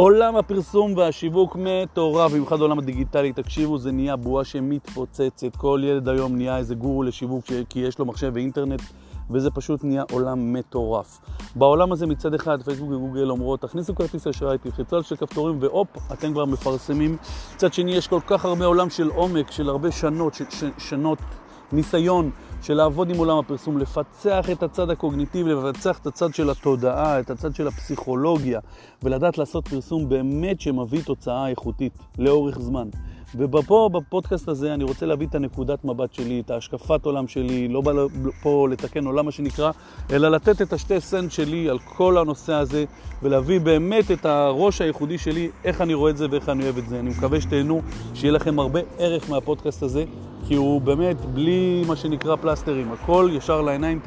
עולם הפרסום והשיווק מטורף, במיוחד עולם הדיגיטלי, תקשיבו, זה נהיה בועה שמתפוצצת. כל ילד היום נהיה איזה גורו לשיווק כי יש לו מחשב ואינטרנט, וזה פשוט נהיה עולם מטורף. בעולם הזה מצד אחד פייסבוק וגוגל אומרות, תכניסו כרטיס אשראי, תלחצו על של כפתורים והופ, אתם כבר מפרסמים. מצד שני יש כל כך הרבה עולם של עומק, של הרבה שנות, ש, ש, שנות ניסיון של לעבוד עם עולם הפרסום, לפצח את הצד הקוגניטיבי, לפצח את הצד של התודעה, את הצד של הפסיכולוגיה, ולדעת לעשות פרסום באמת שמביא תוצאה איכותית לאורך זמן. ופה, בפודקאסט הזה, אני רוצה להביא את הנקודת מבט שלי, את ההשקפת עולם שלי, לא בא פה לתקן עולם, מה שנקרא, אלא לתת את השתי סנט שלי על כל הנושא הזה, ולהביא באמת את הראש הייחודי שלי, איך אני רואה את זה ואיך אני אוהב את זה. אני מקווה שתהנו, שיהיה לכם הרבה ערך מהפודקאסט הזה, כי הוא באמת בלי מה שנקרא פלסטרים, הכל ישר לעיניים.